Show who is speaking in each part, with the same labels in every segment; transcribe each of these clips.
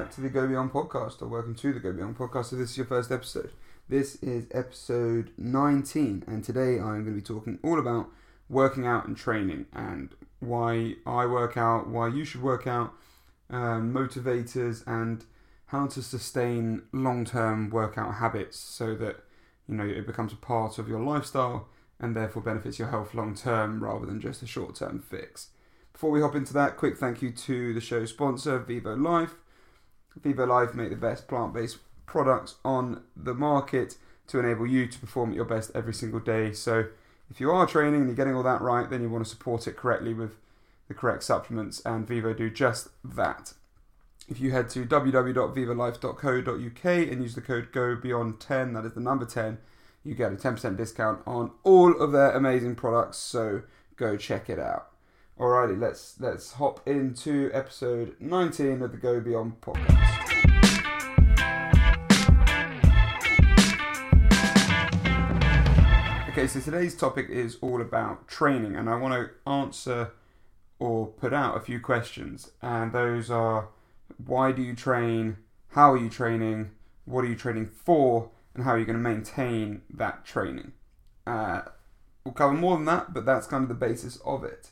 Speaker 1: back to the Go Beyond podcast, or welcome to the Go Beyond podcast if this is your first episode. This is episode 19, and today I'm going to be talking all about working out and training and why I work out, why you should work out, um, motivators, and how to sustain long term workout habits so that you know it becomes a part of your lifestyle and therefore benefits your health long term rather than just a short term fix. Before we hop into that, quick thank you to the show sponsor, Vivo Life. Vivo Life make the best plant based products on the market to enable you to perform at your best every single day. So, if you are training and you're getting all that right, then you want to support it correctly with the correct supplements, and Vivo do just that. If you head to www.vivolife.co.uk and use the code GOBEYOND10, that is the number 10, you get a 10% discount on all of their amazing products. So go check it out. Alrighty, let's let's hop into episode 19 of the Go Beyond podcast. Okay, so today's topic is all about training, and I want to answer or put out a few questions, and those are why do you train, how are you training, what are you training for, and how are you going to maintain that training. Uh, we'll cover more than that, but that's kind of the basis of it.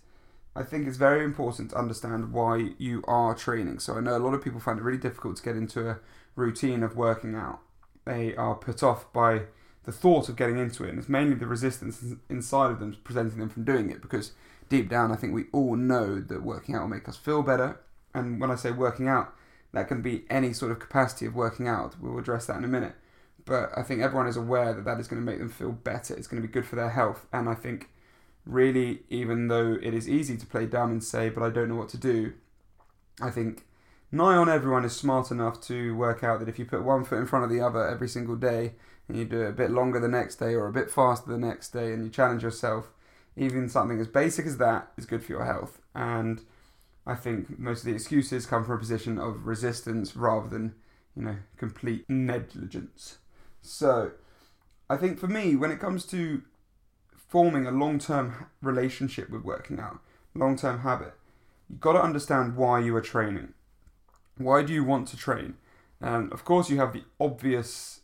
Speaker 1: I think it's very important to understand why you are training. So I know a lot of people find it really difficult to get into a routine of working out. They are put off by the thought of getting into it, and it's mainly the resistance inside of them preventing them from doing it. Because deep down, I think we all know that working out will make us feel better. And when I say working out, that can be any sort of capacity of working out. We'll address that in a minute. But I think everyone is aware that that is going to make them feel better. It's going to be good for their health. And I think, really, even though it is easy to play dumb and say, but I don't know what to do, I think nigh on everyone is smart enough to work out that if you put one foot in front of the other every single day and you do it a bit longer the next day or a bit faster the next day and you challenge yourself, even something as basic as that is good for your health. And I think most of the excuses come from a position of resistance rather than, you know, complete negligence. So, I think for me, when it comes to forming a long term relationship with working out, long term habit, you've got to understand why you are training. Why do you want to train? And of course, you have the obvious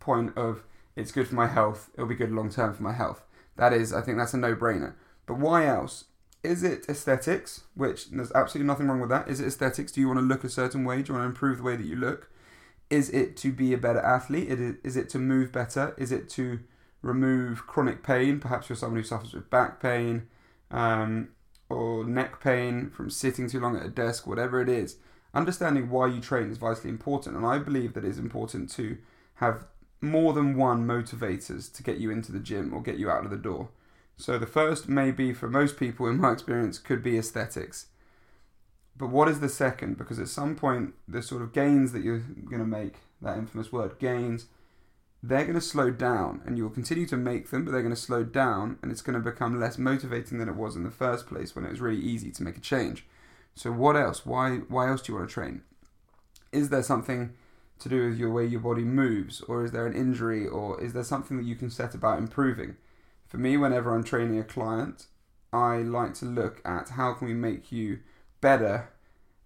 Speaker 1: point of it's good for my health, it'll be good long term for my health. That is, I think that's a no brainer. But why else? Is it aesthetics? Which there's absolutely nothing wrong with that. Is it aesthetics? Do you want to look a certain way? Do you want to improve the way that you look? Is it to be a better athlete? Is it to move better? Is it to remove chronic pain? Perhaps you're someone who suffers with back pain um, or neck pain from sitting too long at a desk, whatever it is. Understanding why you train is vitally important, and I believe that it's important to have more than one motivators to get you into the gym or get you out of the door. So the first, may be for most people in my experience, could be aesthetics. But what is the second? Because at some point, the sort of gains that you're going to make, that infamous word, gains, they're going to slow down and you'll continue to make them, but they're going to slow down and it's going to become less motivating than it was in the first place when it was really easy to make a change. So, what else? Why, why else do you want to train? Is there something to do with your way your body moves, or is there an injury, or is there something that you can set about improving? For me, whenever I'm training a client, I like to look at how can we make you better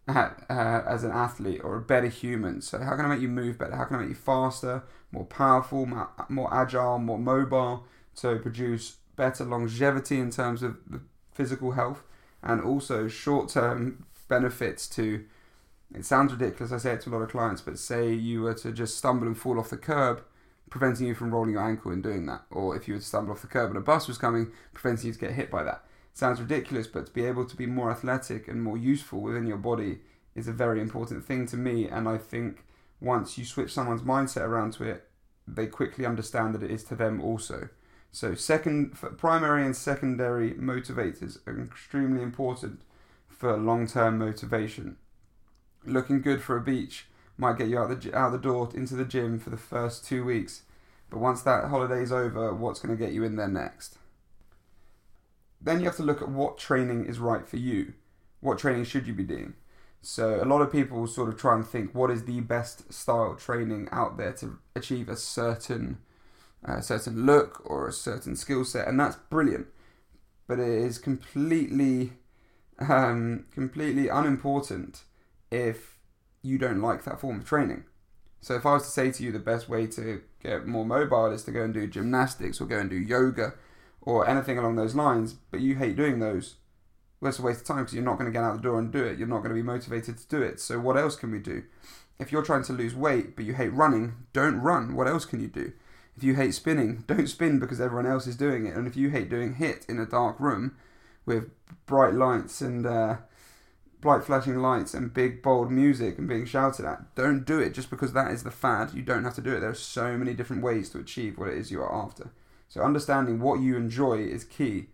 Speaker 1: uh, as an athlete or a better human. So, how can I make you move better? How can I make you faster, more powerful, more, more agile, more mobile to produce better longevity in terms of physical health and also short term benefits to. It sounds ridiculous, I say it to a lot of clients, but say you were to just stumble and fall off the curb, preventing you from rolling your ankle in doing that. Or if you were to stumble off the curb and a bus was coming, preventing you to get hit by that sounds ridiculous, but to be able to be more athletic and more useful within your body is a very important thing to me. And I think once you switch someone's mindset around to it, they quickly understand that it is to them also. So, second, primary and secondary motivators are extremely important for long-term motivation. Looking good for a beach might get you out the out the door into the gym for the first two weeks, but once that holiday's over, what's going to get you in there next? Then you have to look at what training is right for you. What training should you be doing? So a lot of people sort of try and think what is the best style training out there to achieve a certain uh, certain look or a certain skill set, and that's brilliant. But it is completely um, completely unimportant if you don't like that form of training. So if I was to say to you the best way to get more mobile is to go and do gymnastics or go and do yoga or anything along those lines, but you hate doing those, well, it's a waste of time because you're not going to get out the door and do it. You're not going to be motivated to do it. So what else can we do? If you're trying to lose weight but you hate running, don't run. What else can you do? If you hate spinning, don't spin because everyone else is doing it. And if you hate doing HIIT in a dark room with bright lights and uh, bright flashing lights and big bold music and being shouted at, don't do it just because that is the fad. You don't have to do it. There are so many different ways to achieve what it is you are after. So understanding what you enjoy is key.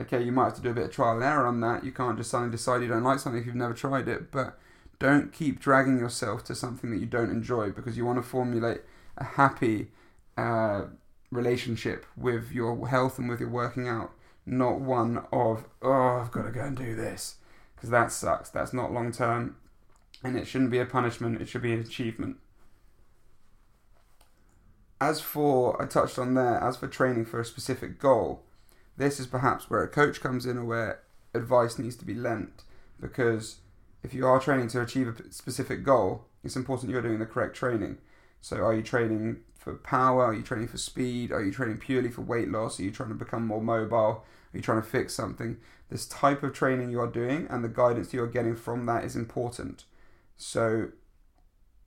Speaker 1: Okay, you might have to do a bit of trial and error on that. You can't just suddenly decide you don't like something if you've never tried it, but don't keep dragging yourself to something that you don't enjoy because you want to formulate a happy uh, relationship with your health and with your working out, not one of, oh, I've got to go and do this. Because that sucks. That's not long term. And it shouldn't be a punishment, it should be an achievement. As for, I touched on there, as for training for a specific goal, this is perhaps where a coach comes in or where advice needs to be lent. Because if you are training to achieve a specific goal, it's important you're doing the correct training. So, are you training for power? Are you training for speed? Are you training purely for weight loss? Are you trying to become more mobile? Are you trying to fix something? This type of training you are doing and the guidance you are getting from that is important. So,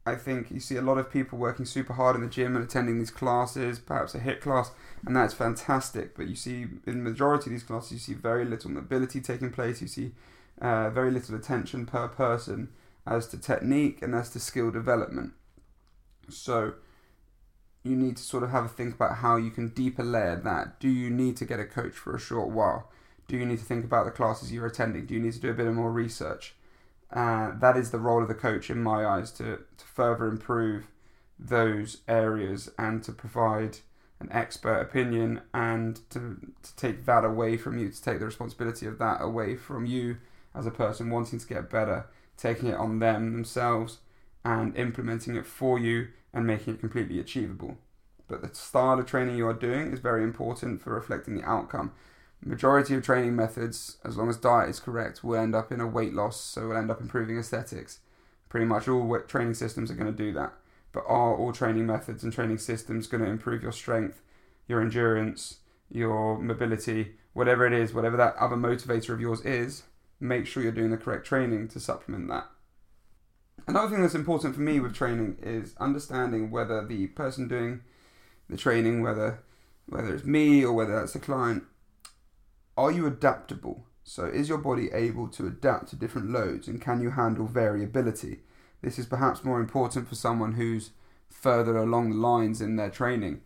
Speaker 1: I think you see a lot of people working super hard in the gym and attending these classes, perhaps a HIIT class, and that's fantastic. But you see, in the majority of these classes, you see very little mobility taking place. You see uh, very little attention per person as to technique and as to skill development. So you need to sort of have a think about how you can deeper layer that. Do you need to get a coach for a short while? Do you need to think about the classes you're attending? Do you need to do a bit of more research? Uh, that is the role of the coach in my eyes to, to further improve those areas and to provide an expert opinion and to, to take that away from you, to take the responsibility of that away from you as a person wanting to get better, taking it on them themselves and implementing it for you and making it completely achievable. But the style of training you are doing is very important for reflecting the outcome. Majority of training methods, as long as diet is correct, will end up in a weight loss, so we'll end up improving aesthetics. Pretty much all training systems are going to do that. But are all training methods and training systems going to improve your strength, your endurance, your mobility, whatever it is, whatever that other motivator of yours is? Make sure you're doing the correct training to supplement that. Another thing that's important for me with training is understanding whether the person doing the training, whether whether it's me or whether that's the client, are you adaptable? So is your body able to adapt to different loads and can you handle variability? This is perhaps more important for someone who's further along the lines in their training.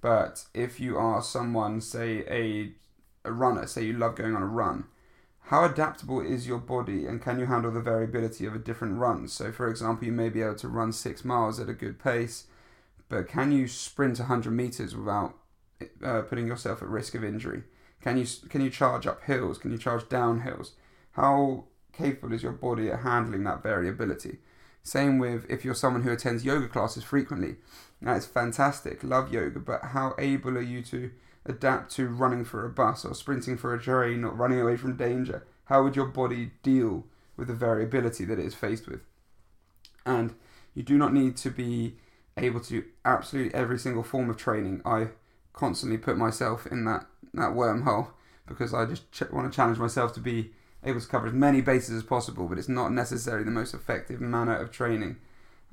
Speaker 1: But if you are someone, say a a runner, say you love going on a run, how adaptable is your body and can you handle the variability of a different run? So, for example, you may be able to run six miles at a good pace, but can you sprint 100 meters without uh, putting yourself at risk of injury? Can you can you charge up hills? Can you charge down hills? How capable is your body at handling that variability? Same with if you're someone who attends yoga classes frequently. That's fantastic. Love yoga, but how able are you to adapt to running for a bus or sprinting for a train or running away from danger? How would your body deal with the variability that it is faced with? And you do not need to be able to do absolutely every single form of training. I constantly put myself in that, that wormhole because I just ch- want to challenge myself to be able to cover as many bases as possible, but it's not necessarily the most effective manner of training.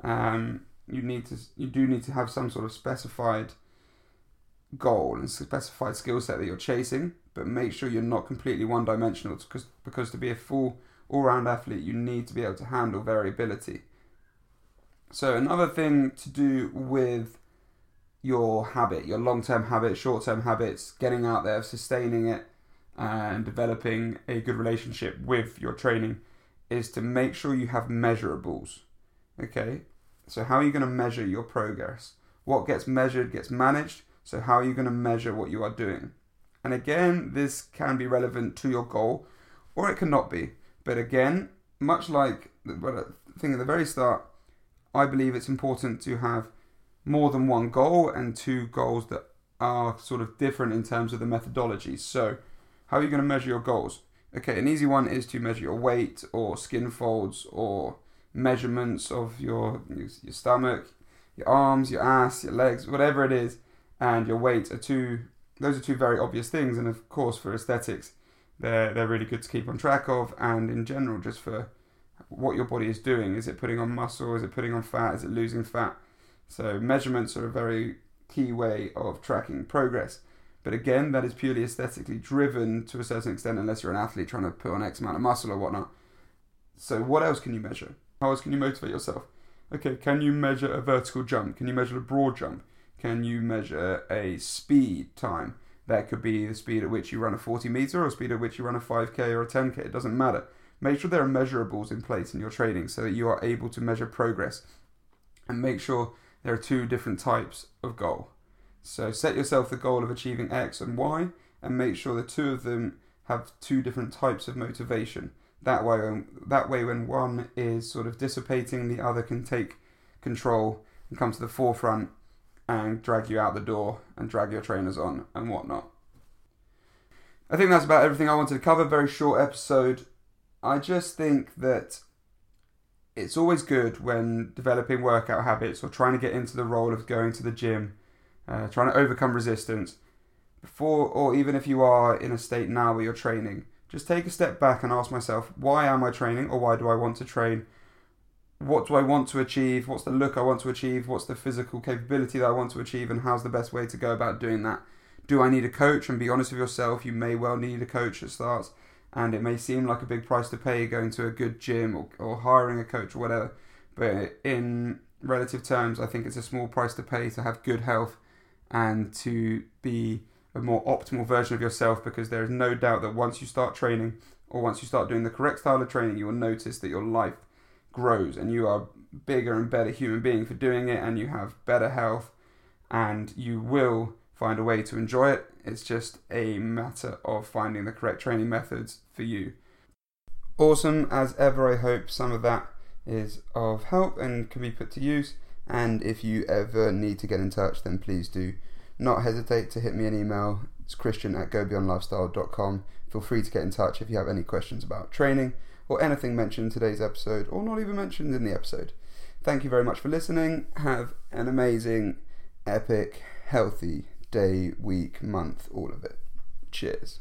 Speaker 1: Um, you need to you do need to have some sort of specified goal and specified skill set that you're chasing, but make sure you're not completely one dimensional because because to be a full all round athlete you need to be able to handle variability. So another thing to do with your habit, your long term habit, short term habits, getting out there, sustaining it, and developing a good relationship with your training is to make sure you have measurables. Okay? So, how are you going to measure your progress? What gets measured gets managed, so, how are you going to measure what you are doing? And again, this can be relevant to your goal or it cannot be. But again, much like the thing at the very start, I believe it's important to have more than one goal and two goals that are sort of different in terms of the methodology. So, how are you going to measure your goals? Okay, an easy one is to measure your weight or skin folds or measurements of your your stomach, your arms, your ass, your legs, whatever it is, and your weight are two. Those are two very obvious things, and of course for aesthetics, they're they're really good to keep on track of, and in general just for what your body is doing. Is it putting on muscle? Is it putting on fat? Is it losing fat? So measurements are a very key way of tracking progress. But again, that is purely aesthetically driven to a certain extent, unless you're an athlete trying to put on X amount of muscle or whatnot. So, what else can you measure? How else can you motivate yourself? Okay, can you measure a vertical jump? Can you measure a broad jump? Can you measure a speed time? That could be the speed at which you run a 40 meter or speed at which you run a 5k or a 10k. It doesn't matter. Make sure there are measurables in place in your training so that you are able to measure progress. And make sure there are two different types of goal. So set yourself the goal of achieving X and Y and make sure the two of them have two different types of motivation. That way, um, that way, when one is sort of dissipating, the other can take control and come to the forefront and drag you out the door and drag your trainers on and whatnot. I think that's about everything I wanted to cover. Very short episode. I just think that it's always good when developing workout habits or trying to get into the role of going to the gym, uh, trying to overcome resistance. Before, or even if you are in a state now where you're training, just take a step back and ask myself, why am I training or why do I want to train? What do I want to achieve? What's the look I want to achieve? What's the physical capability that I want to achieve? And how's the best way to go about doing that? Do I need a coach? And be honest with yourself, you may well need a coach at starts and it may seem like a big price to pay going to a good gym or, or hiring a coach or whatever but in relative terms i think it's a small price to pay to have good health and to be a more optimal version of yourself because there is no doubt that once you start training or once you start doing the correct style of training you will notice that your life grows and you are bigger and better human being for doing it and you have better health and you will find a way to enjoy it. It's just a matter of finding the correct training methods for you. Awesome as ever, I hope some of that is of help and can be put to use. And if you ever need to get in touch, then please do not hesitate to hit me an email. It's christian at gobeyondlifestyle.com. Feel free to get in touch if you have any questions about training or anything mentioned in today's episode or not even mentioned in the episode. Thank you very much for listening. Have an amazing, epic, healthy day, week, month, all of it. Cheers.